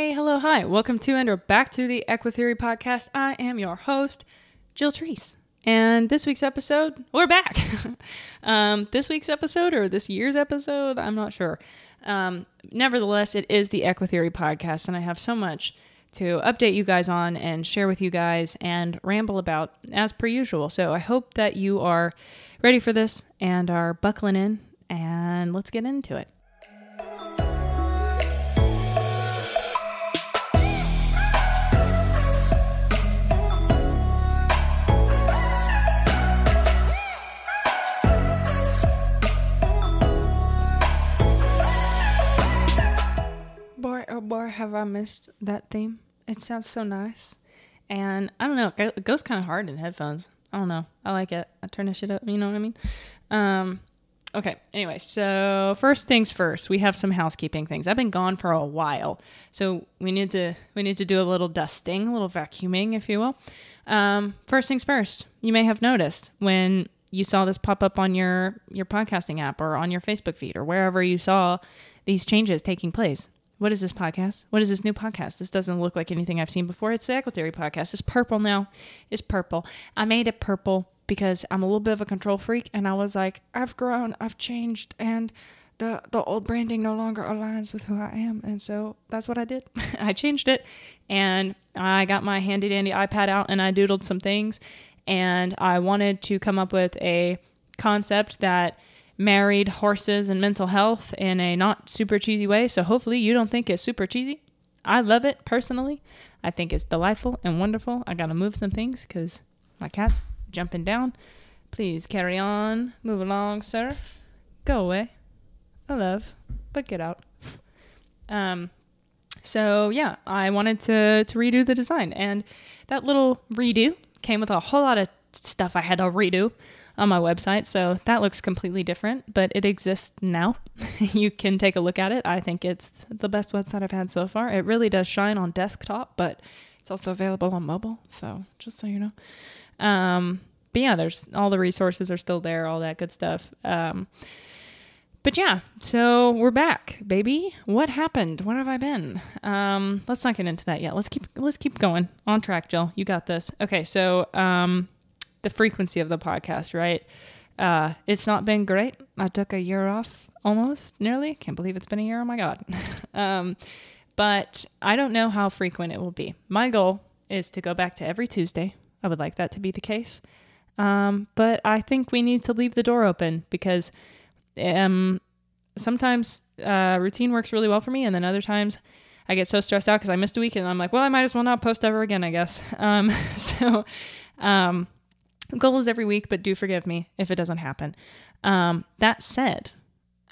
Hey, hello, hi. Welcome to and or back to the Equitheory podcast. I am your host, Jill Treece. And this week's episode, we're back. um, this week's episode or this year's episode, I'm not sure. Um, nevertheless, it is the Equitheory podcast, and I have so much to update you guys on and share with you guys and ramble about as per usual. So I hope that you are ready for this and are buckling in, and let's get into it. Have I missed that theme. It sounds so nice. And I don't know, it goes kind of hard in headphones. I don't know. I like it. I turn this shit up, you know what I mean? Um, okay, anyway, so first things first, we have some housekeeping things. I've been gone for a while. So we need to we need to do a little dusting, a little vacuuming, if you will. Um, first things first, you may have noticed when you saw this pop up on your your podcasting app or on your Facebook feed or wherever you saw these changes taking place. What is this podcast? What is this new podcast? This doesn't look like anything I've seen before. It's the Equitheory podcast. It's purple now. It's purple. I made it purple because I'm a little bit of a control freak and I was like, I've grown, I've changed, and the the old branding no longer aligns with who I am. And so that's what I did. I changed it and I got my handy dandy iPad out and I doodled some things and I wanted to come up with a concept that married horses and mental health in a not super cheesy way. So hopefully you don't think it's super cheesy. I love it personally. I think it's delightful and wonderful. I gotta move some things because my cat's jumping down. Please carry on. Move along, sir. Go away. I love, but get out. Um, so yeah, I wanted to to redo the design, and that little redo came with a whole lot of stuff I had to redo on my website. So that looks completely different, but it exists now. you can take a look at it. I think it's the best website I've had so far. It really does shine on desktop, but it's also available on mobile. So just so you know. Um, but yeah, there's all the resources are still there, all that good stuff. Um, but yeah, so we're back, baby. What happened? Where have I been? Um, let's not get into that yet. Let's keep let's keep going on track, Jill. You got this. Okay, so um, the frequency of the podcast, right? Uh, it's not been great. I took a year off almost, nearly. Can't believe it's been a year. Oh my God. um, but I don't know how frequent it will be. My goal is to go back to every Tuesday. I would like that to be the case. Um, but I think we need to leave the door open because um, sometimes uh, routine works really well for me, and then other times I get so stressed out because I missed a week, and I'm like, well, I might as well not post ever again, I guess. Um, so um, goal is every week, but do forgive me if it doesn't happen. Um, that said,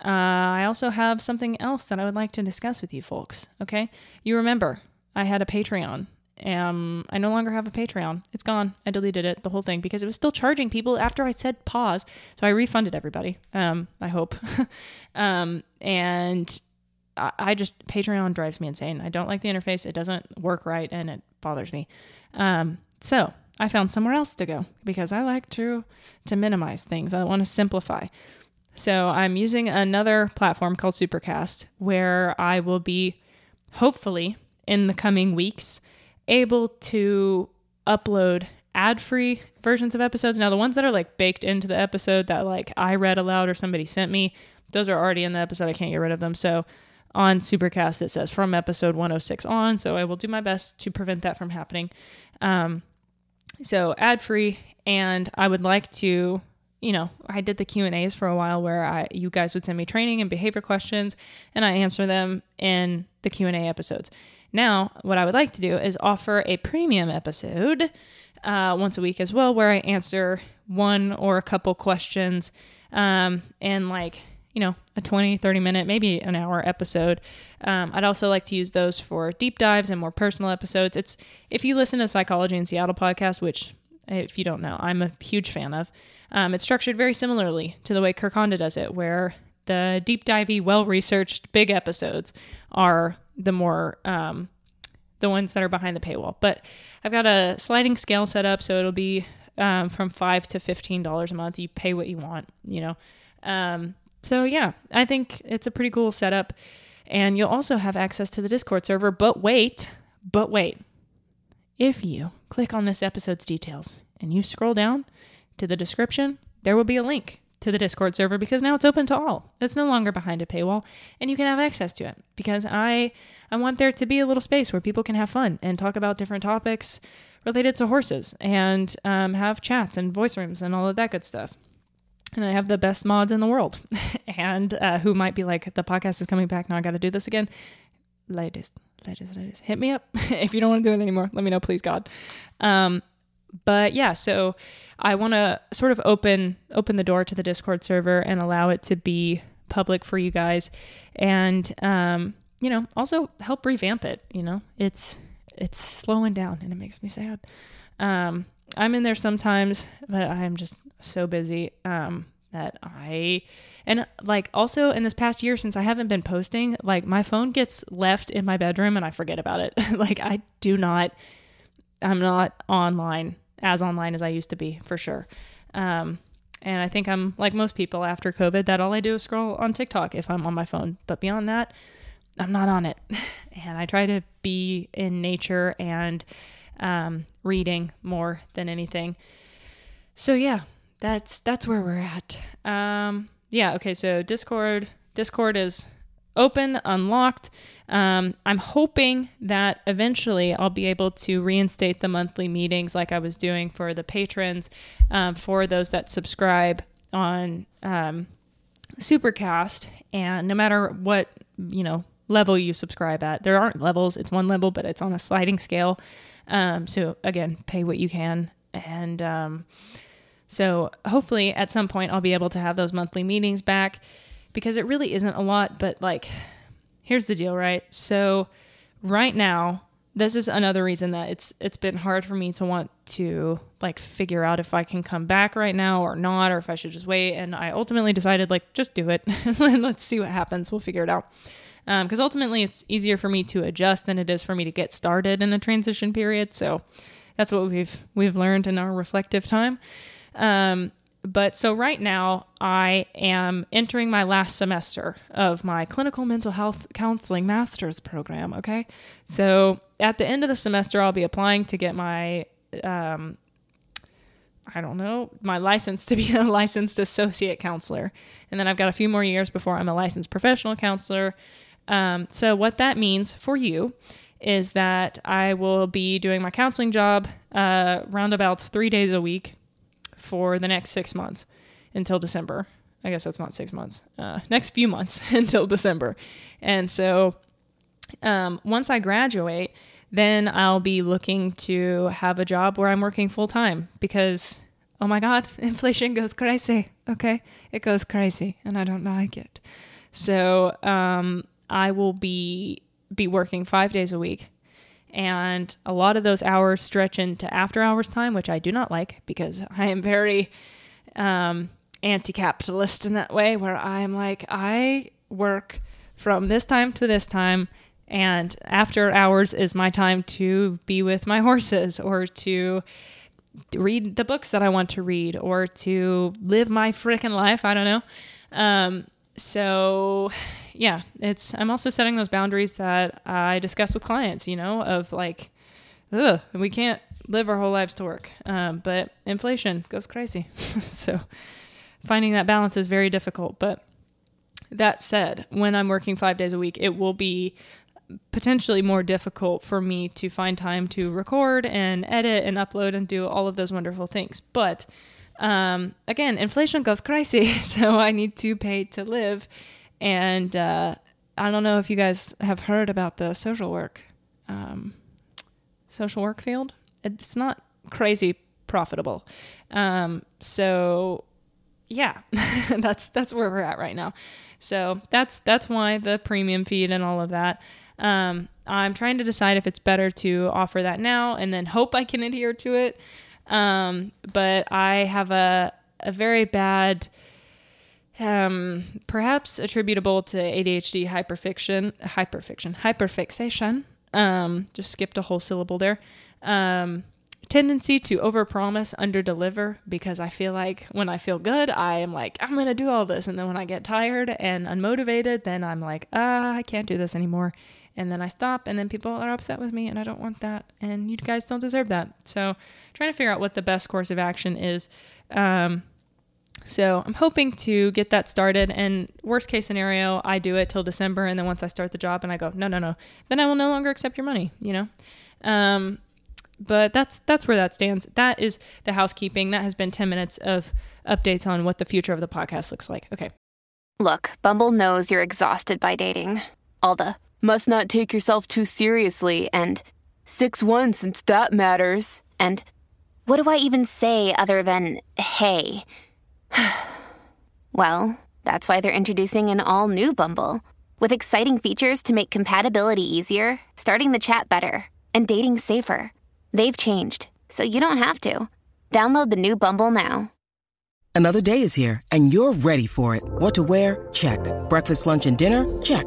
uh, I also have something else that I would like to discuss with you folks. Okay, you remember I had a Patreon. Um, I no longer have a Patreon. It's gone. I deleted it, the whole thing, because it was still charging people after I said pause. So I refunded everybody. Um, I hope. um, and I, I just Patreon drives me insane. I don't like the interface. It doesn't work right, and it bothers me. Um, so I found somewhere else to go because I like to to minimize things. I want to simplify. So I'm using another platform called Supercast where I will be hopefully in the coming weeks able to upload ad-free versions of episodes. Now the ones that are like baked into the episode that like I read aloud or somebody sent me, those are already in the episode. I can't get rid of them. So on Supercast it says from episode 106 on, so I will do my best to prevent that from happening. Um, so ad free, and I would like to, you know, I did the Q and A's for a while where I you guys would send me training and behavior questions, and I answer them in the Q and A episodes. Now, what I would like to do is offer a premium episode uh, once a week as well, where I answer one or a couple questions, um, and like you know, a 20, 30 minute, maybe an hour episode. Um, I'd also like to use those for deep dives and more personal episodes. It's if you listen to Psychology in Seattle podcast, which if you don't know, I'm a huge fan of. Um, it's structured very similarly to the way Kirk Honda does it, where the deep divey, well researched, big episodes are the more um, the ones that are behind the paywall. But I've got a sliding scale set up, so it'll be um, from five to fifteen dollars a month. You pay what you want, you know. Um, so yeah, I think it's a pretty cool setup. And you'll also have access to the Discord server. But wait, but wait. If you click on this episode's details and you scroll down to the description, there will be a link to the Discord server because now it's open to all. It's no longer behind a paywall and you can have access to it because I I want there to be a little space where people can have fun and talk about different topics related to horses and um, have chats and voice rooms and all of that good stuff. And I have the best mods in the world and uh, who might be like, the podcast is coming back now. I got to do this again. Ladies, ladies, ladies, hit me up if you don't want to do it anymore. Let me know, please, God. Um, but yeah, so I want to sort of open open the door to the Discord server and allow it to be public for you guys, and um, you know, also help revamp it. You know, it's it's slowing down and it makes me sad. Um, I'm in there sometimes, but I'm just so busy um, that I and like also in this past year since I haven't been posting, like my phone gets left in my bedroom and I forget about it. like I do not I'm not online as online as I used to be for sure. Um, and I think I'm like most people after COVID that all I do is scroll on TikTok if I'm on my phone. But beyond that, I'm not on it. and I try to be in nature and um, reading more than anything. So yeah, that's that's where we're at. Um, yeah, okay, so Discord Discord is open, unlocked. Um, I'm hoping that eventually I'll be able to reinstate the monthly meetings like I was doing for the patrons, um, for those that subscribe on um, Supercast. And no matter what, you know, level you subscribe at, there aren't levels, it's one level, but it's on a sliding scale. Um, so again, pay what you can. And um, so hopefully at some point I'll be able to have those monthly meetings back because it really isn't a lot, but like here's the deal, right? So right now, this is another reason that it's it's been hard for me to want to like figure out if I can come back right now or not, or if I should just wait. And I ultimately decided like just do it and let's see what happens. We'll figure it out. Because um, ultimately, it's easier for me to adjust than it is for me to get started in a transition period. So that's what we've we've learned in our reflective time. Um, but so right now, I am entering my last semester of my clinical mental health counseling master's program. Okay. So at the end of the semester, I'll be applying to get my, um, I don't know, my license to be a licensed associate counselor. And then I've got a few more years before I'm a licensed professional counselor. Um, so, what that means for you is that I will be doing my counseling job uh, roundabouts three days a week for the next six months until December. I guess that's not six months. Uh, next few months until December. And so um, once I graduate, then I'll be looking to have a job where I'm working full time because, oh my God, inflation goes crazy. Okay. It goes crazy and I don't like it. So um, I will be be working five days a week and a lot of those hours stretch into after hours time, which I do not like because I am very um, anti capitalist in that way, where I am like, I work from this time to this time, and after hours is my time to be with my horses or to read the books that I want to read or to live my freaking life. I don't know. Um, so yeah, it's I'm also setting those boundaries that I discuss with clients, you know, of like, ugh, we can't live our whole lives to work. Um, but inflation goes crazy. so finding that balance is very difficult. But that said, when I'm working five days a week, it will be potentially more difficult for me to find time to record and edit and upload and do all of those wonderful things. But um, again, inflation goes crazy, so I need to pay to live. And uh, I don't know if you guys have heard about the social work, um, social work field. It's not crazy profitable. Um, so yeah, that's that's where we're at right now. So that's that's why the premium feed and all of that. Um, I'm trying to decide if it's better to offer that now and then hope I can adhere to it. Um, but I have a a very bad um, perhaps attributable to ADHD hyperfiction, hyperfiction, hyperfixation. Um, just skipped a whole syllable there. Um, tendency to overpromise, underdeliver because I feel like when I feel good, I am like, I'm to do all this. And then when I get tired and unmotivated, then I'm like, ah, I can't do this anymore. And then I stop, and then people are upset with me, and I don't want that. And you guys don't deserve that. So, trying to figure out what the best course of action is. Um, so I'm hoping to get that started. And worst case scenario, I do it till December, and then once I start the job, and I go, no, no, no, then I will no longer accept your money. You know. Um, but that's that's where that stands. That is the housekeeping. That has been 10 minutes of updates on what the future of the podcast looks like. Okay. Look, Bumble knows you're exhausted by dating. All the must not take yourself too seriously and 6 1 since that matters. And what do I even say other than hey? well, that's why they're introducing an all new Bumble with exciting features to make compatibility easier, starting the chat better, and dating safer. They've changed, so you don't have to. Download the new Bumble now. Another day is here, and you're ready for it. What to wear? Check. Breakfast, lunch, and dinner? Check.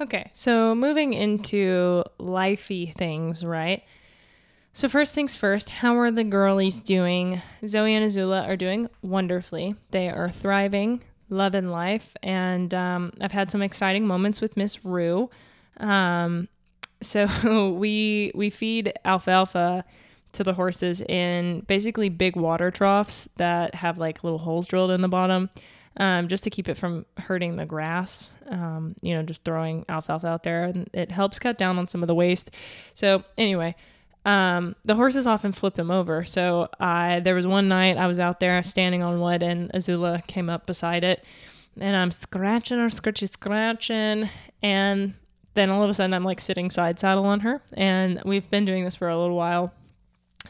Okay, so moving into lifey things, right? So first things first, how are the girlies doing? Zoe and Azula are doing wonderfully. They are thriving, loving life, and um, I've had some exciting moments with Miss Rue. Um, so we we feed alfalfa to the horses in basically big water troughs that have like little holes drilled in the bottom um, just to keep it from hurting the grass. Um, you know, just throwing alfalfa out there and it helps cut down on some of the waste. So, anyway, um, the horses often flip them over. So, I there was one night I was out there standing on wood and Azula came up beside it and I'm scratching her, scratchy, scratching. And then all of a sudden I'm like sitting side saddle on her. And we've been doing this for a little while.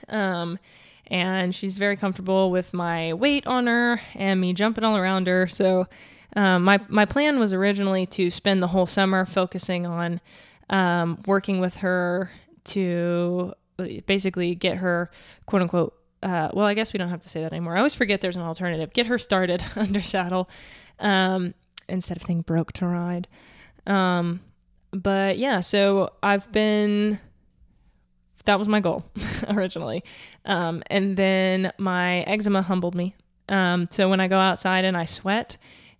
Um, and she's very comfortable with my weight on her and me jumping all around her. So, um, my my plan was originally to spend the whole summer focusing on um, working with her to basically get her quote unquote. Uh, well, I guess we don't have to say that anymore. I always forget there's an alternative. Get her started under saddle um, instead of saying broke to ride. Um, but yeah, so I've been that was my goal originally. Um, and then my eczema humbled me. Um, so when I go outside and I sweat,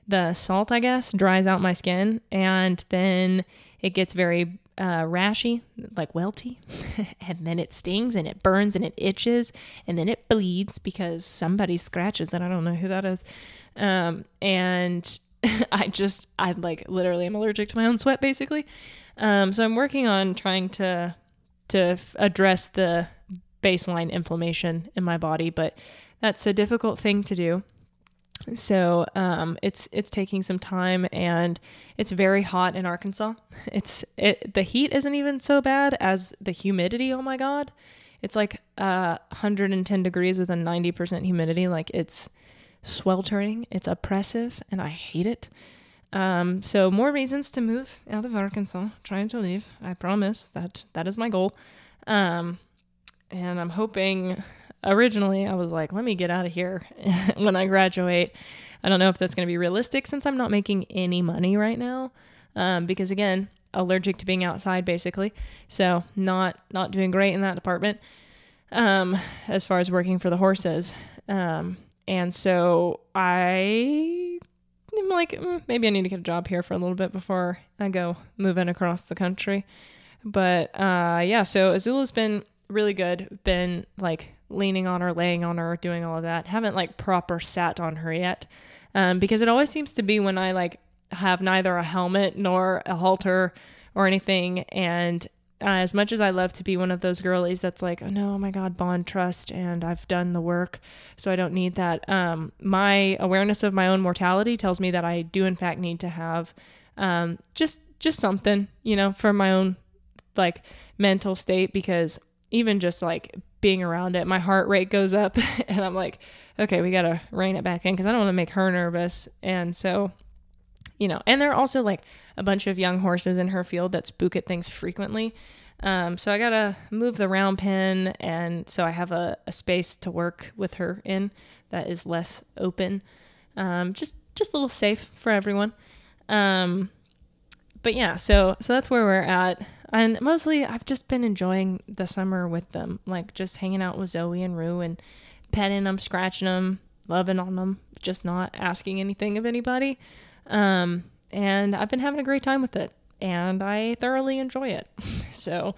the salt, I guess, dries out my skin, and then it gets very uh, rashy, like welty, and then it stings and it burns and it itches, and then it bleeds because somebody scratches and I don't know who that is. Um, and I just, I like literally am allergic to my own sweat, basically. Um, so I'm working on trying to to f- address the baseline inflammation in my body, but that's a difficult thing to do. So um, it's it's taking some time, and it's very hot in Arkansas. It's it the heat isn't even so bad as the humidity. Oh my god, it's like uh, 110 degrees with a 90% humidity. Like it's sweltering. It's oppressive, and I hate it. Um, so more reasons to move out of Arkansas. Trying to leave. I promise that that is my goal. Um, and I'm hoping. Originally, I was like, let me get out of here when I graduate. I don't know if that's going to be realistic since I'm not making any money right now. Um, because again, allergic to being outside basically. So not not doing great in that department. Um, as far as working for the horses. Um, and so I I'm like, mm, maybe I need to get a job here for a little bit before I go moving across the country. But uh, yeah, so Azula's been really good. Been like leaning on her, laying on her, doing all of that. Haven't like proper sat on her yet, um, because it always seems to be when I like have neither a helmet nor a halter or anything, and uh, as much as I love to be one of those girlies that's like, oh no, oh my God, bond trust, and I've done the work, so I don't need that. Um, my awareness of my own mortality tells me that I do in fact need to have um, just just something, you know, for my own like mental state because even just like being around it, my heart rate goes up and I'm like, okay, we got to rein it back in because I don't want to make her nervous. And so, you know, and they're also like a bunch of young horses in her field that spook at things frequently. Um, so I got to move the round pen. And so I have a, a, space to work with her in that is less open. Um, just, just a little safe for everyone. Um, but yeah, so, so that's where we're at. And mostly I've just been enjoying the summer with them, like just hanging out with Zoe and Rue and petting them, scratching them, loving on them, just not asking anything of anybody. Um, and I've been having a great time with it, and I thoroughly enjoy it. so,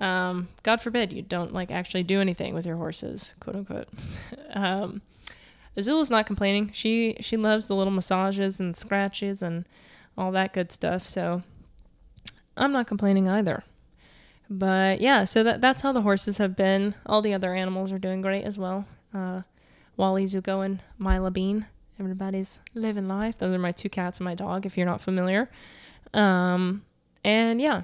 um, God forbid you don't like actually do anything with your horses, quote unquote. um, Azula's not complaining. She she loves the little massages and scratches and all that good stuff. So I'm not complaining either. But yeah, so that that's how the horses have been. All the other animals are doing great as well uh, Wally, Zuko, and Mila Bean. Everybody's living life. Those are my two cats and my dog, if you're not familiar. Um, and yeah,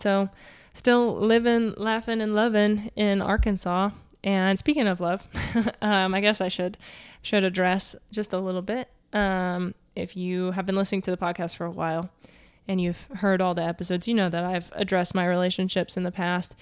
so still living, laughing, and loving in Arkansas. And speaking of love, um, I guess I should should address just a little bit. Um, if you have been listening to the podcast for a while and you've heard all the episodes, you know that I've addressed my relationships in the past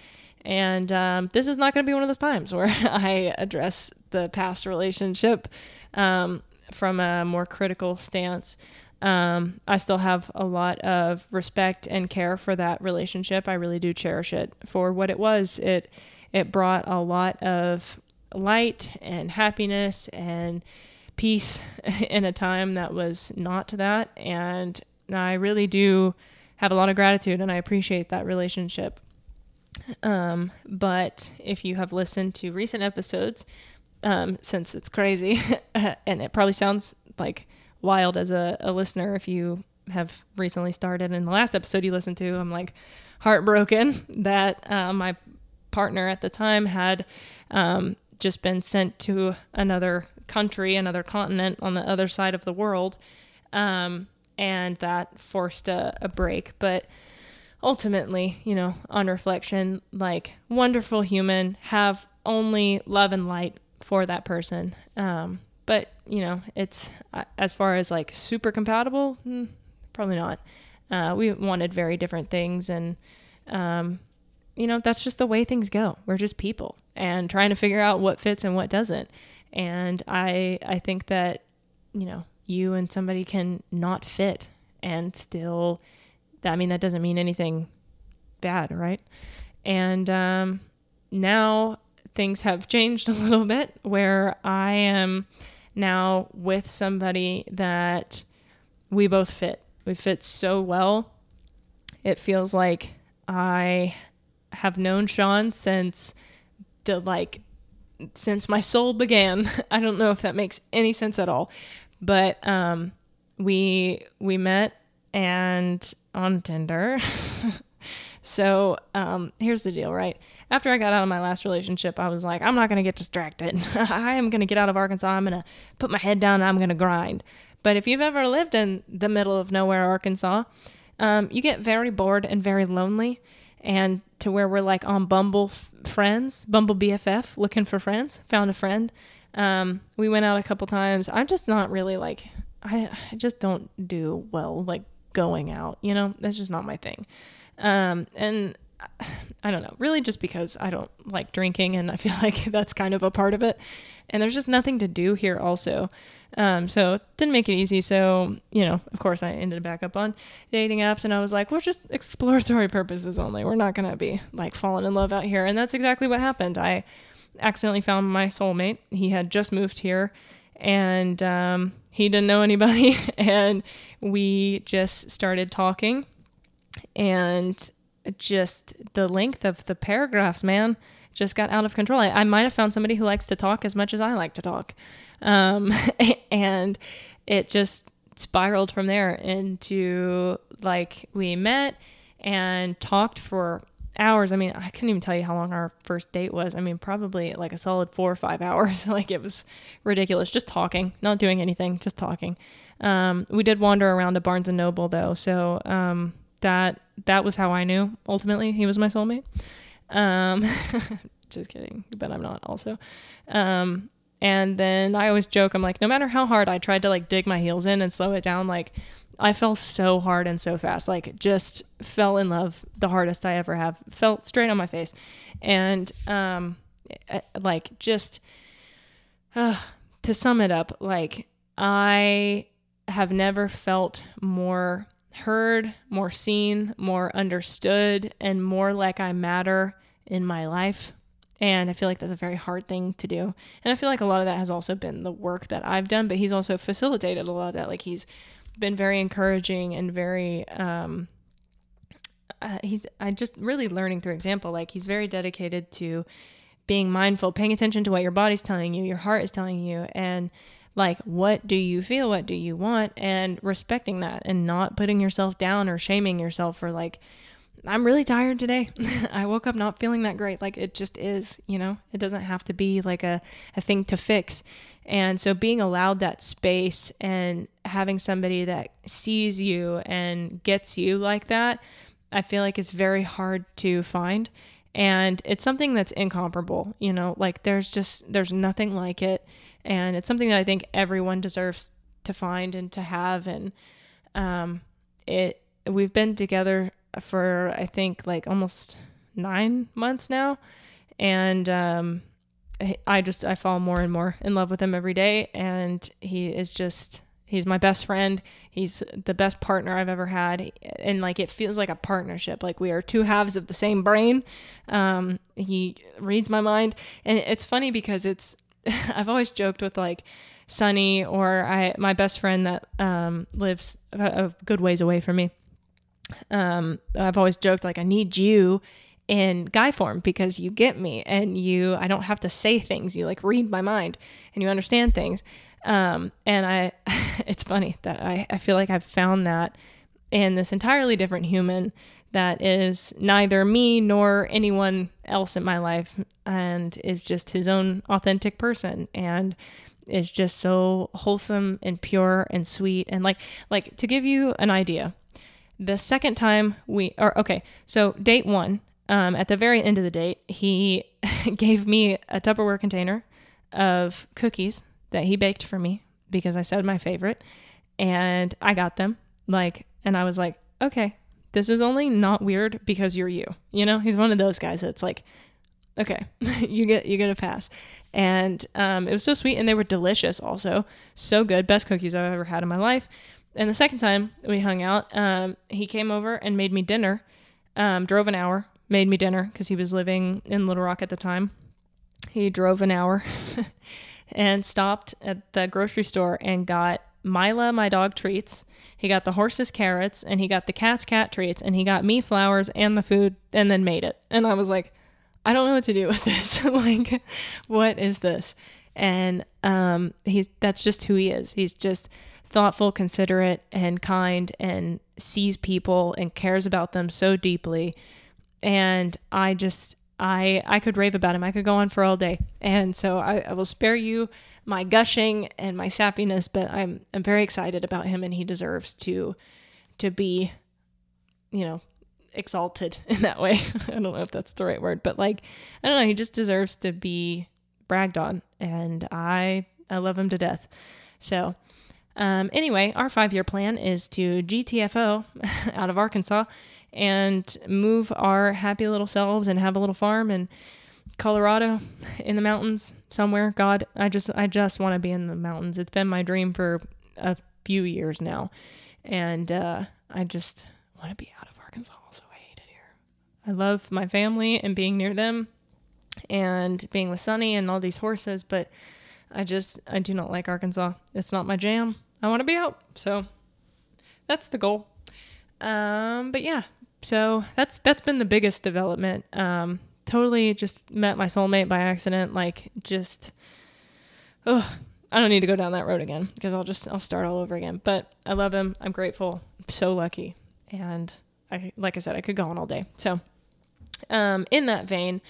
and um, this is not going to be one of those times where I address the past relationship um, from a more critical stance. Um, I still have a lot of respect and care for that relationship. I really do cherish it for what it was. It it brought a lot of light and happiness and peace in a time that was not that. And I really do have a lot of gratitude and I appreciate that relationship. Um, but if you have listened to recent episodes, um, since it's crazy and it probably sounds like wild as a, a listener if you have recently started in the last episode you listened to, I'm like heartbroken that uh, my partner at the time had um, just been sent to another country, another continent on the other side of the world. Um, and that forced a, a break. But ultimately, you know, on reflection, like wonderful human, have only love and light for that person. Um, but you know, it's uh, as far as like super compatible, mm, probably not. Uh, we wanted very different things, and um, you know, that's just the way things go. We're just people, and trying to figure out what fits and what doesn't. And I, I think that you know, you and somebody can not fit and still I mean, that doesn't mean anything bad, right? And um, now things have changed a little bit where I am now with somebody that we both fit. We fit so well. It feels like I have known Sean since the like since my soul began. I don't know if that makes any sense at all. But um we we met and on Tinder. so um, here's the deal, right? After I got out of my last relationship, I was like, I'm not going to get distracted. I am going to get out of Arkansas. I'm going to put my head down and I'm going to grind. But if you've ever lived in the middle of nowhere, Arkansas, um, you get very bored and very lonely. And to where we're like on Bumble f- friends, Bumble BFF, looking for friends, found a friend. Um, we went out a couple times. I'm just not really like, I, I just don't do well like going out. You know, that's just not my thing. Um, and I don't know, really just because I don't like drinking and I feel like that's kind of a part of it. And there's just nothing to do here also. Um, so it didn't make it easy. So, you know, of course I ended back up on dating apps and I was like, we're just exploratory purposes only. We're not going to be like falling in love out here. And that's exactly what happened. I accidentally found my soulmate. He had just moved here and um, he didn't know anybody and we just started talking and just the length of the paragraphs man just got out of control i, I might have found somebody who likes to talk as much as i like to talk um, and it just spiraled from there into like we met and talked for hours. I mean, I couldn't even tell you how long our first date was. I mean, probably like a solid four or five hours. like it was ridiculous. Just talking, not doing anything, just talking. Um, we did wander around to Barnes and Noble though, so um, that that was how I knew ultimately he was my soulmate. Um, just kidding, but I'm not also. Um, and then I always joke, I'm like, no matter how hard I tried to like dig my heels in and slow it down, like I fell so hard and so fast, like just fell in love the hardest I ever have, felt straight on my face. And um, eh, like just uh, to sum it up, like I have never felt more heard, more seen, more understood, and more like I matter in my life. And I feel like that's a very hard thing to do. And I feel like a lot of that has also been the work that I've done, but he's also facilitated a lot of that. Like he's been very encouraging and very, um, uh, he's, I just really learning through example. Like he's very dedicated to being mindful, paying attention to what your body's telling you, your heart is telling you, and like what do you feel? What do you want? And respecting that and not putting yourself down or shaming yourself for like i'm really tired today. I woke up not feeling that great. Like it just is you know? It doesn't have to be like a, a thing to fix. And so being allowed that space and having somebody that sees you and gets you like that i feel like is very hard to find. And it's something that's incomparable you know? Like there's just there's nothing like it and it's something that I think everyone deserves to find and to have. And um, it we've been together for I think like almost nine months now, and um, I just I fall more and more in love with him every day, and he is just he's my best friend. He's the best partner i've ever had. And like it feels like a partnership. Like we are two halves of the same brain. Um, he reads my mind. And it's funny because it's I've always joked with like Sunny or I my best friend that um, lives a, a, good ways away from me. Um, I've always joked like I need you in guy form because you get me and you I don't have to say things. You like read my mind and you understand things. Um, and I it's funny that I, I feel like I've found that in this entirely different human that is neither me nor anyone else in my life and is just his own authentic person and is just so wholesome and pure and sweet and like like to give you an idea the second time we or okay so date one um, at the very end of the date he gave me a tupperware container of cookies that he baked for me because i said my favorite and i got them like and i was like okay this is only not weird because you're you. You know, he's one of those guys that's like, okay, you get you get a pass. And um, it was so sweet, and they were delicious. Also, so good, best cookies I've ever had in my life. And the second time we hung out, um, he came over and made me dinner. Um, drove an hour, made me dinner because he was living in Little Rock at the time. He drove an hour and stopped at the grocery store and got Mila, my dog, treats. He got the horses carrots and he got the cat's cat treats and he got me flowers and the food and then made it. And I was like, I don't know what to do with this. like, what is this? And um, he's that's just who he is. He's just thoughtful, considerate, and kind, and sees people and cares about them so deeply. And I just I I could rave about him. I could go on for all day. And so I, I will spare you my gushing and my sappiness, but I'm I'm very excited about him and he deserves to to be, you know, exalted in that way. I don't know if that's the right word, but like I don't know, he just deserves to be bragged on and I I love him to death. So um, anyway, our five year plan is to GTFO out of Arkansas and move our happy little selves and have a little farm and Colorado in the mountains somewhere. God, I just I just want to be in the mountains. It's been my dream for a few years now. And uh, I just want to be out of Arkansas. Also, I hate it here. I love my family and being near them and being with Sunny and all these horses, but I just I do not like Arkansas. It's not my jam. I want to be out. So that's the goal. Um, but yeah, so that's that's been the biggest development. Um, totally just met my soulmate by accident. Like just, oh, I don't need to go down that road again because I'll just I'll start all over again. But I love him. I'm grateful. I'm so lucky. And I like I said, I could go on all day. So, um, in that vein,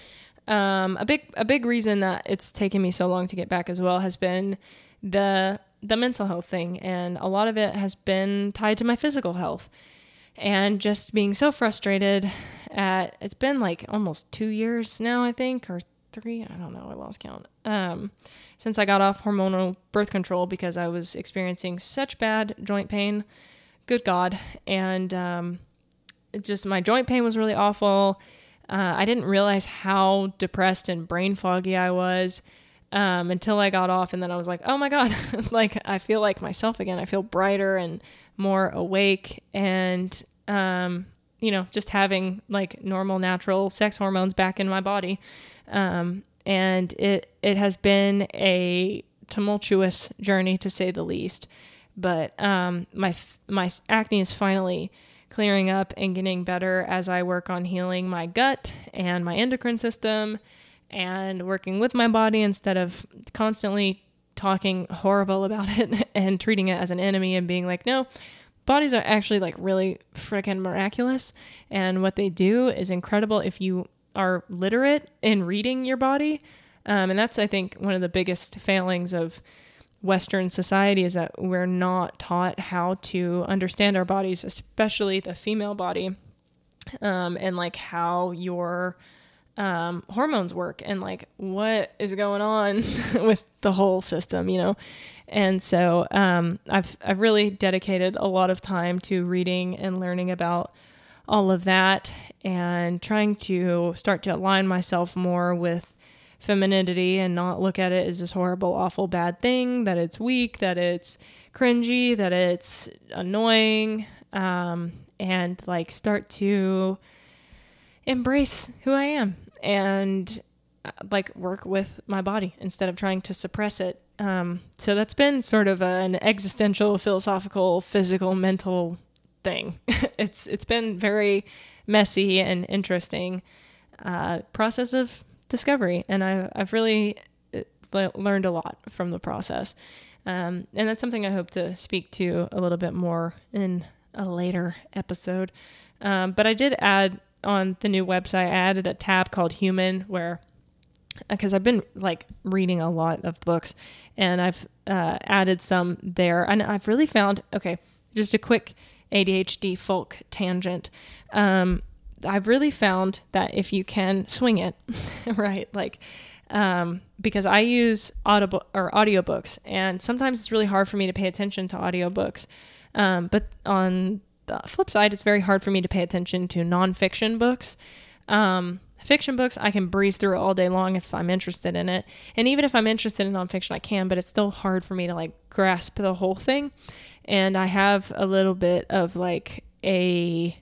um, a big a big reason that it's taken me so long to get back as well has been the the mental health thing, and a lot of it has been tied to my physical health and just being so frustrated at it's been like almost two years now, I think, or three. I don't know. I lost count. Um, since I got off hormonal birth control because I was experiencing such bad joint pain. Good God. And um, just my joint pain was really awful. Uh, I didn't realize how depressed and brain foggy I was um, until I got off. And then I was like, oh my God, like I feel like myself again. I feel brighter and more awake. And, um, you know, just having like normal, natural sex hormones back in my body. Um, and it, it has been a tumultuous journey to say the least. But um, my, my acne is finally clearing up and getting better as I work on healing my gut and my endocrine system and working with my body instead of constantly talking horrible about it and treating it as an enemy and being like, no, bodies are actually like really freaking miraculous. And what they do is incredible if you are literate in reading your body. Um, and that's, I think, one of the biggest failings of Western society is that we're not taught how to understand our bodies, especially the female body, um, and like how your um, hormones work and like what is going on with the whole system, you know. And so um, I've I've really dedicated a lot of time to reading and learning about all of that and trying to start to align myself more with femininity and not look at it as this horrible, awful, bad thing, that it's weak, that it's cringy, that it's annoying, um, and like start to embrace who I am and uh, like work with my body instead of trying to suppress it. Um, so that's been sort of an existential, philosophical, physical, mental thing. it's it's been very messy and interesting uh, process of discovery, and I, I've really uh, learned a lot from the process. Um, and that's something I hope to speak to a little bit more in a later episode. Um, but I did add on the new website, I added a tab called Human where because I've been like reading a lot of books and I've uh, added some there. And I've really found, okay, just a quick ADHD folk tangent. Um, I've really found that if you can swing it, right, like, um, because I use audible or audiobooks, and sometimes it's really hard for me to pay attention to audiobooks. Um, but on the flip side, it's very hard for me to pay attention to nonfiction books. Um, fiction books, I can breeze through all day long if I'm interested in it. And even if I'm interested in nonfiction, I can, but it's still hard for me to like grasp the whole thing. And I have a little bit of like a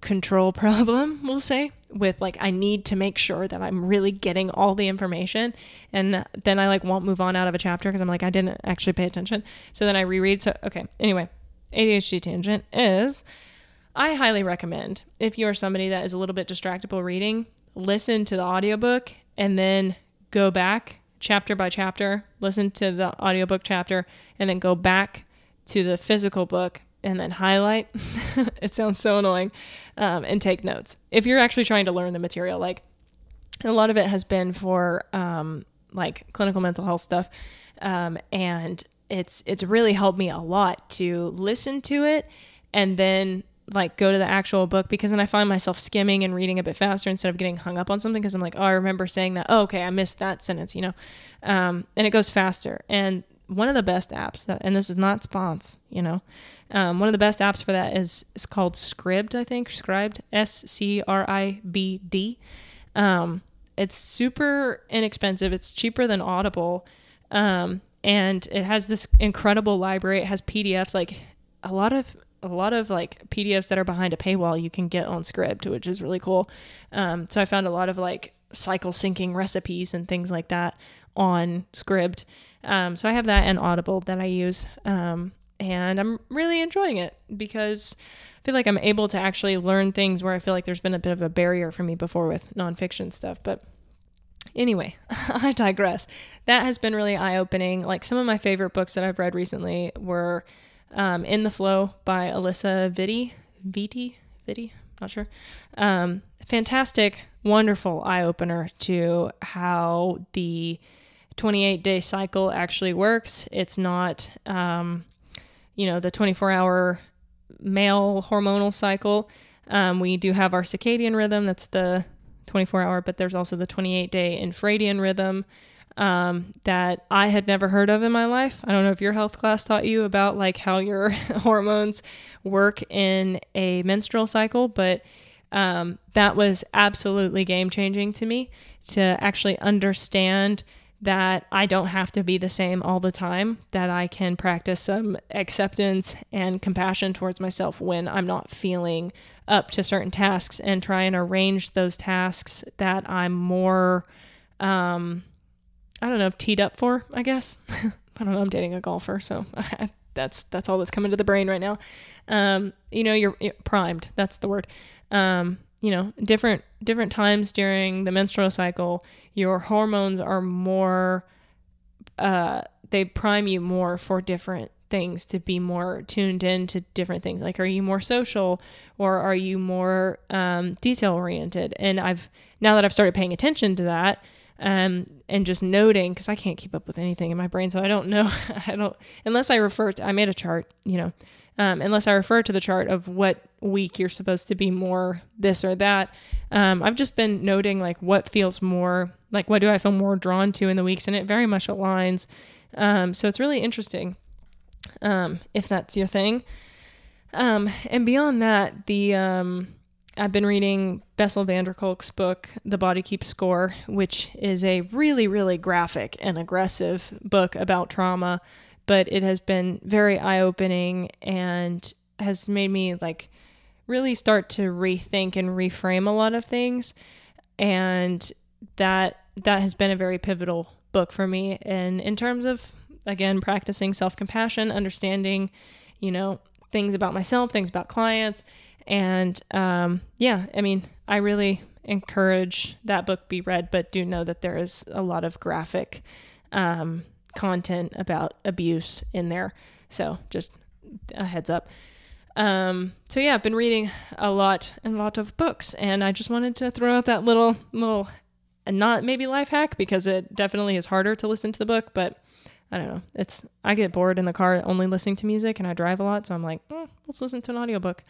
control problem, we'll say, with like I need to make sure that I'm really getting all the information and then I like won't move on out of a chapter because I'm like I didn't actually pay attention. So then I reread so okay. Anyway, ADHD tangent is I highly recommend if you're somebody that is a little bit distractible reading, listen to the audiobook and then go back chapter by chapter, listen to the audiobook chapter and then go back to the physical book and then highlight. it sounds so annoying. Um, and take notes. If you're actually trying to learn the material, like a lot of it has been for um, like clinical mental health stuff. Um, and it's it's really helped me a lot to listen to it and then like go to the actual book because then I find myself skimming and reading a bit faster instead of getting hung up on something because I'm like, oh, I remember saying that. Oh, okay, I missed that sentence, you know. Um, and it goes faster. And one of the best apps that, and this is not spons, you know, um, one of the best apps for that is is called Scribd, I think, Scribd, S C R I B D. Um, it's super inexpensive. It's cheaper than Audible. Um, and it has this incredible library. It has PDFs like a lot of a lot of like PDFs that are behind a paywall you can get on Scribd, which is really cool. Um, so I found a lot of like cycle syncing recipes and things like that on Scribd. Um, so I have that and Audible that I use, um, and I'm really enjoying it because I feel like I'm able to actually learn things where I feel like there's been a bit of a barrier for me before with nonfiction stuff, but Anyway, I digress. That has been really eye opening. Like some of my favorite books that I've read recently were um, In the FLO by Alisa Vitti. Vitti? Vitti? Not sure. Um, fantastic, wonderful eye opener to how the 28 day cycle actually works. It's not, um, you know, the 24 hour male hormonal cycle. Um, we do have our circadian rhythm. That's the 24 hour, but there's also the 28 day infradian rhythm um, that I had never heard of in my life. I don't know if your health class taught you about like how your hormones work in a menstrual cycle, but um, that was absolutely game changing to me to actually understand that I don't have to be the same all the time, that I can practice some acceptance and compassion towards myself when I'm not feeling up to certain tasks and try and arrange those tasks that I'm more, um, I don't know, teed up for, I guess. I don't know, I'm dating a golfer, so that's that's all that's coming to the brain right now. Um, you know, you're, you're primed. That's the word. Um, you know, different different times during the menstrual cycle, your hormones are more uh they prime you more for different things to be more tuned in to different things. Like are you more social or are you more um, detail oriented? And i've now that i've started paying attention to that um, and just noting because i can't keep up with anything in my brain so i don't know. I don't unless i refer to i made a chart you know um, unless I refer to the chart of what week you're supposed to be more this or that. Um, I've just been noting like what feels more like what do I feel more drawn to in the weeks, and it very much aligns. Um, so it's really interesting um, if that's your thing. Um, and beyond that, the um, I've been reading Bessel van der Kolk's book, The Body Keeps Score, which is a really, really graphic and aggressive book about trauma but it has been very eye opening and has made me like really start to rethink and reframe a lot of things. And that that has been a very pivotal book for me. And in terms of again practicing self compassion, understanding, you know, things about myself, things about clients, and um, yeah, I mean, I really encourage that book be read, but do know that there is a lot of graphic um, content about abuse in there. So just a heads up. Um, so yeah, I've been reading a lot and a lot of books, and I just wanted to throw out that little little, not maybe life hack because it definitely is harder to listen to the book, but I don't know. It's I get bored in the car only listening to music, and I drive a lot, so I'm like, mm, let's listen to an audiobook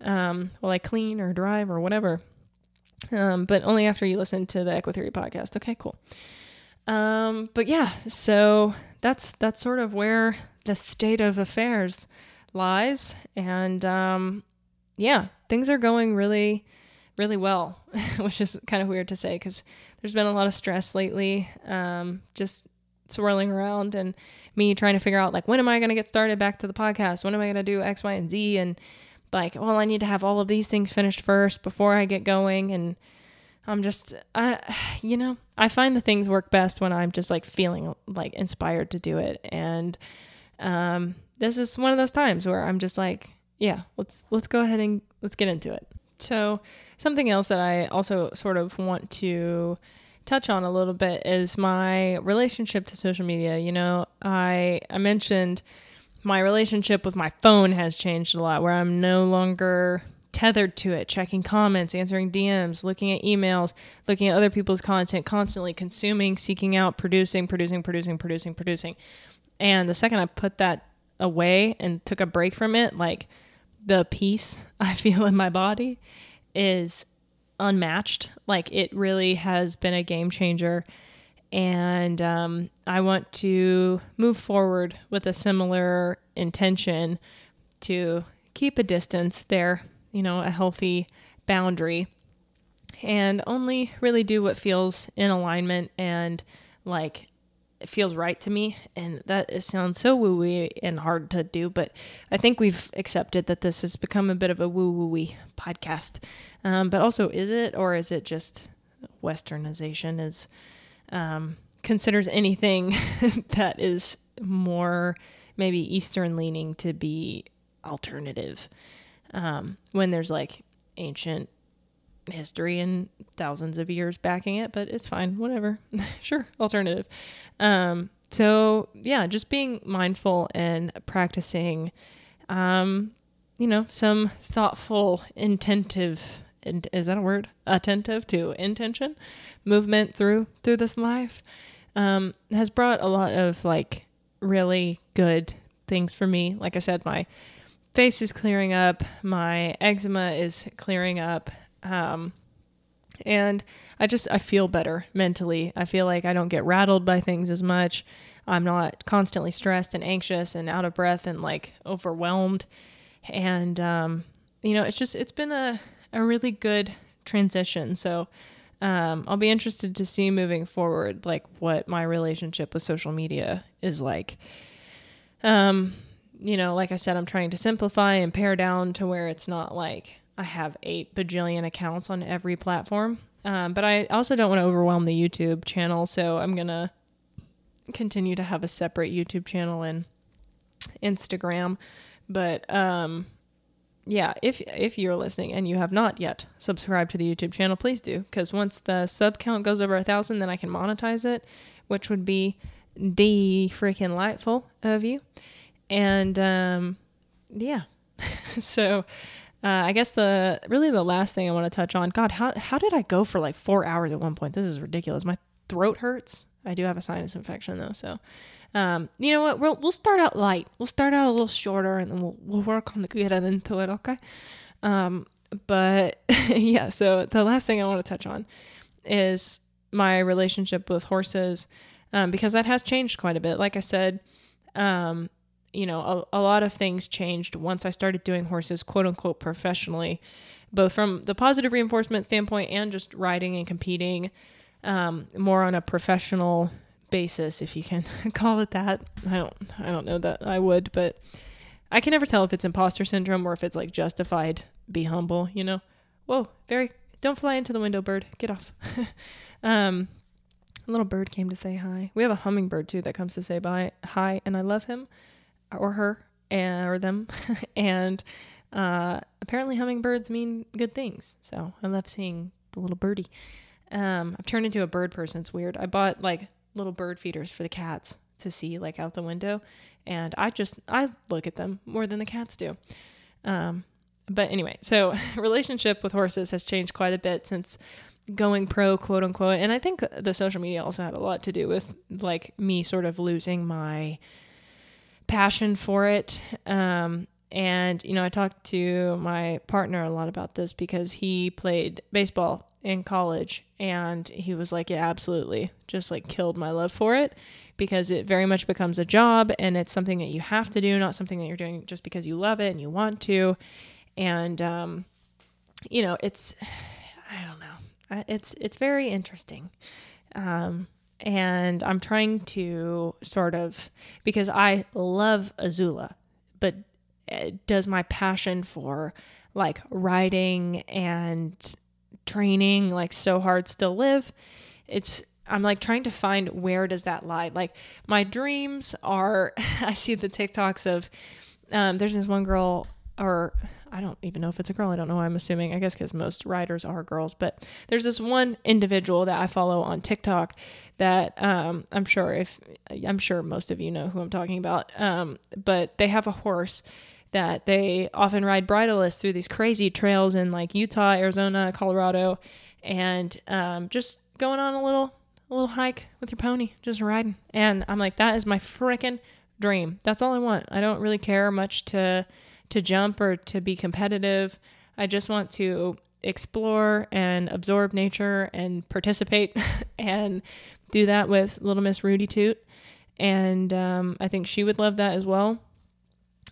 um, while I clean or drive or whatever. Um, but only after you listen to the EquiTheory podcast. Okay, cool. Um, but yeah, so that's that's sort of where the state of affairs lies, and um, yeah, things are going really, really well, which is kind of weird to say because there's been a lot of stress lately, um, just swirling around, and me trying to figure out like when am I going to get started back to the podcast? When am I going to do X, Y, and Z? And like, well, I need to have all of these things finished first before I get going, and I'm just, I, you know, I find the things work best when I'm just like feeling like inspired to do it. And um, this is one of those times where I'm just like, yeah, let's let's go ahead and let's get into it. So something else that I also sort of want to touch on a little bit is my relationship to social media. You know, I I mentioned my relationship with my phone has changed a lot where I'm no longer tethered to it, checking comments, answering DMs, looking at emails, looking at other people's content, constantly consuming, seeking out, producing, producing, producing, producing, producing. And the second I put that away and took a break from it, like the peace I feel in my body is unmatched. Like it really has been a game changer. And um, I want to move forward with a similar intention to keep a distance there you know, a healthy boundary and only really do what feels in alignment and like it feels right to me. And that sounds so woo woo and hard to do, but I think we've accepted that this has become a bit of a woo woo podcast. Um, but also, is it, or is it just westernization? Is um, considers anything that is more maybe Eastern leaning to be alternative um, when there's like ancient history and thousands of years backing it, but it's fine, whatever. sure, alternative. Um, so yeah, just being mindful and practicing, um, you know, some thoughtful, intentive, and is that a word? Attentive to intention, movement through through this life, um, has brought a lot of like really good things for me. Like I said, my face is clearing up, my eczema is clearing up, um, And I just I feel better mentally. I feel like I don't get rattled by things as much. I'm not constantly stressed and anxious and out of breath and like overwhelmed. And um, you know, it's just it's been a a really good transition. So um, I'll be interested to see moving forward, like what my relationship with social media is like. Um, you know, like I said, I'm trying to simplify and pare down to where it's not like I have eight bajillion accounts on every platform. Um, but I also don't want to overwhelm the YouTube channel, so I'm gonna continue to have a separate YouTube channel and Instagram. But um, yeah, if if you're listening and you have not yet subscribed to the YouTube channel, please do because once the sub count goes over a thousand, then I can monetize it, which would be de freaking lightful of you. And um, yeah, so uh, I guess the really the last thing I want to touch on. God, how how did I go for like four hours at one point? This is ridiculous. My throat hurts. I do have a sinus infection though, so um, you know what? We'll we'll start out light. We'll start out a little shorter, and then we'll we'll work on the getting into it. Okay. Um, but yeah. So the last thing I want to touch on is my relationship with horses, um, because that has changed quite a bit. Like I said, um, you know, a, a lot of things changed once I started doing horses, quote unquote, professionally, both from the positive reinforcement standpoint and just riding and competing um, more on a professional basis, if you can call it that. I don't I don't know that I would, but I can never tell if it's imposter syndrome or if it's like justified. Be humble, you know. Whoa, very don't fly into the window, bird. Get off. um, a little bird came to say hi. We have a hummingbird too that comes to say bye hi, and I love him or her and or them. and uh, apparently hummingbirds mean good things, so I love seeing the little birdie. Um, I've turned into a bird person. It's weird. I bought like little bird feeders for the cats to see like out the window and i just i look at them more than the cats do um, but anyway so relationship with horses has changed quite a bit since going pro quote unquote and i think the social media also had a lot to do with like me sort of losing my passion for it. Um, and you know i talked to my partner a lot about this because he played baseball in college and he was like yeah absolutely. Just like killed my love for it because it very much becomes a job and it's something that you have to do not something that you're doing just because you love it and you want to. And um you know it's i don't know. It's it's very interesting. Um and i'm trying to sort of because i love azula but eh, does my passion for like riding and training like so hard still live. It's i'm like trying to find where does that lie? Like my dreams are i see the tiktoks of um, there's this one girl or i don't even know if it's a girl i don't know i'm assuming i guess because most writers are girls but there's this one individual that i follow on tiktok that um, i'm sure if i'm sure most of you know who i'm talking about um, but they have a horse that they often ride bridleless through these crazy trails in like Utah, Arizona, Colorado, and um, just going on a little a little hike with your pony, just riding. And I'm like, that is my freaking dream. That's all I want. I don't really care much to to jump or to be competitive. I just want to explore and absorb nature and participate and do that with little Miss Rudy Toot. And um, I think she would love that as well.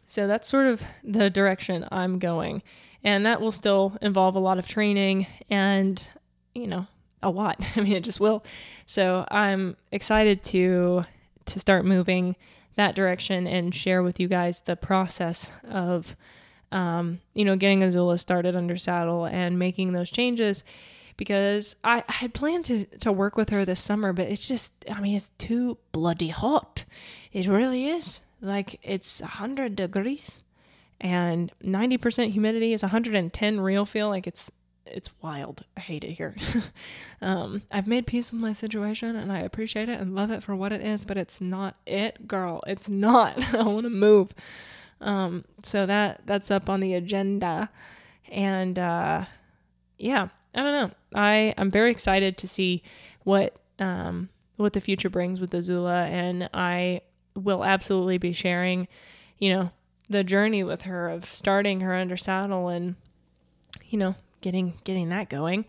So that's sort of the direction I'm going. And that will still involve a lot of training and, you know, a lot. I mean, it just will. So I'm excited to to start moving that direction and share with you guys the process of um, you know, getting Azula started under saddle and making those changes because I, I had planned to, to work with her this summer, but it's just, I mean, it's too bloody hot. It really is. Like it's 100 degrees and 90% humidity is 110 real feel like it's it's wild. I hate it here. um, I've made peace with my situation and I appreciate it and love it for what it is, but it's not it, girl. It's not. I want to move. Um, so that that's up on the agenda, and uh, yeah, I don't know. I I'm very excited to see what um what the future brings with Azula, and I will absolutely be sharing, you know, the journey with her of starting her under saddle and, you know, getting getting that going.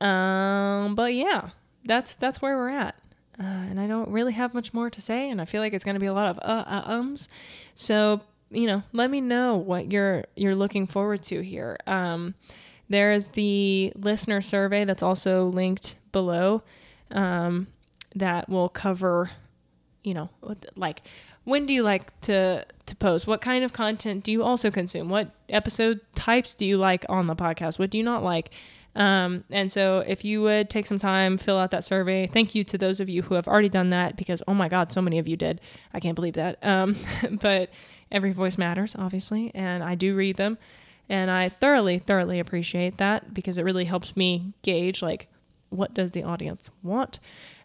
Um, but yeah, that's that's where we're at. Uh, and I don't really have much more to say, and I feel like it's going to be a lot of uh, uh ums. So you know, let me know what you're you're looking forward to here. Um, there's the listener survey that's also linked below. Um, that will cover, you know, like when do you like to to post? What kind of content do you also consume? What episode types do you like on the podcast? What do you not like? Um, and so if you would take some time, fill out that survey. Thank you to those of you who have already done that because oh my god, so many of you did. I can't believe that. Um, but every voice matters, obviously, and I do read them. And I thoroughly, thoroughly appreciate that because it really helps me gauge like what does the audience want.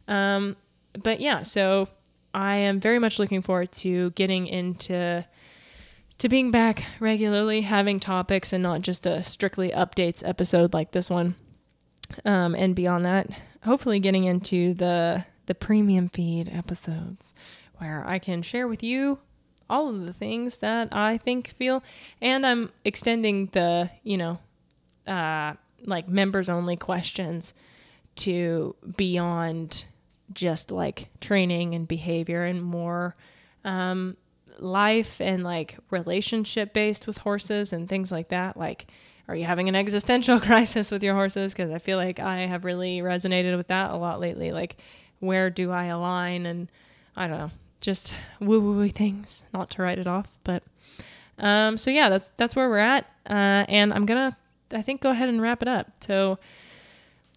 Um, but yeah, so I am very much looking forward to getting into to being back regularly, having topics and not just a strictly updates episode like this one. Um, and beyond that, hopefully getting into the the premium feed episodes where I can share with you all of the things that I think feel and I'm extending the, you know, uh like members only questions to beyond just like training and behavior and more um, life and like relationship based with horses and things like that. Like, are you having an existential crisis with your horses? Because I feel like I have really resonated with that a lot lately. Like, where do I align? And I don't know, just woo woo things. Not to write it off, but um, so yeah, that's that's where we're at. Uh, and I'm gonna, I think, go ahead and wrap it up. So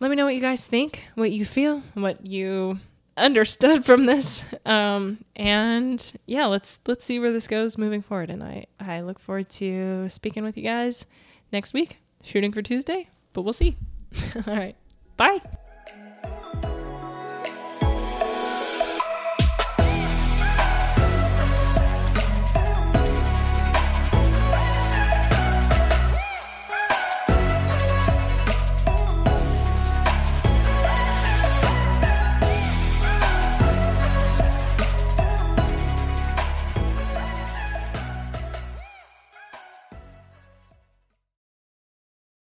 let me know what you guys think, what you feel, what you understood from this. Um, and yeah, let's let's see where this goes moving forward. And I I look forward to speaking with you guys next week, shooting for Tuesday, but we'll see. All right, bye.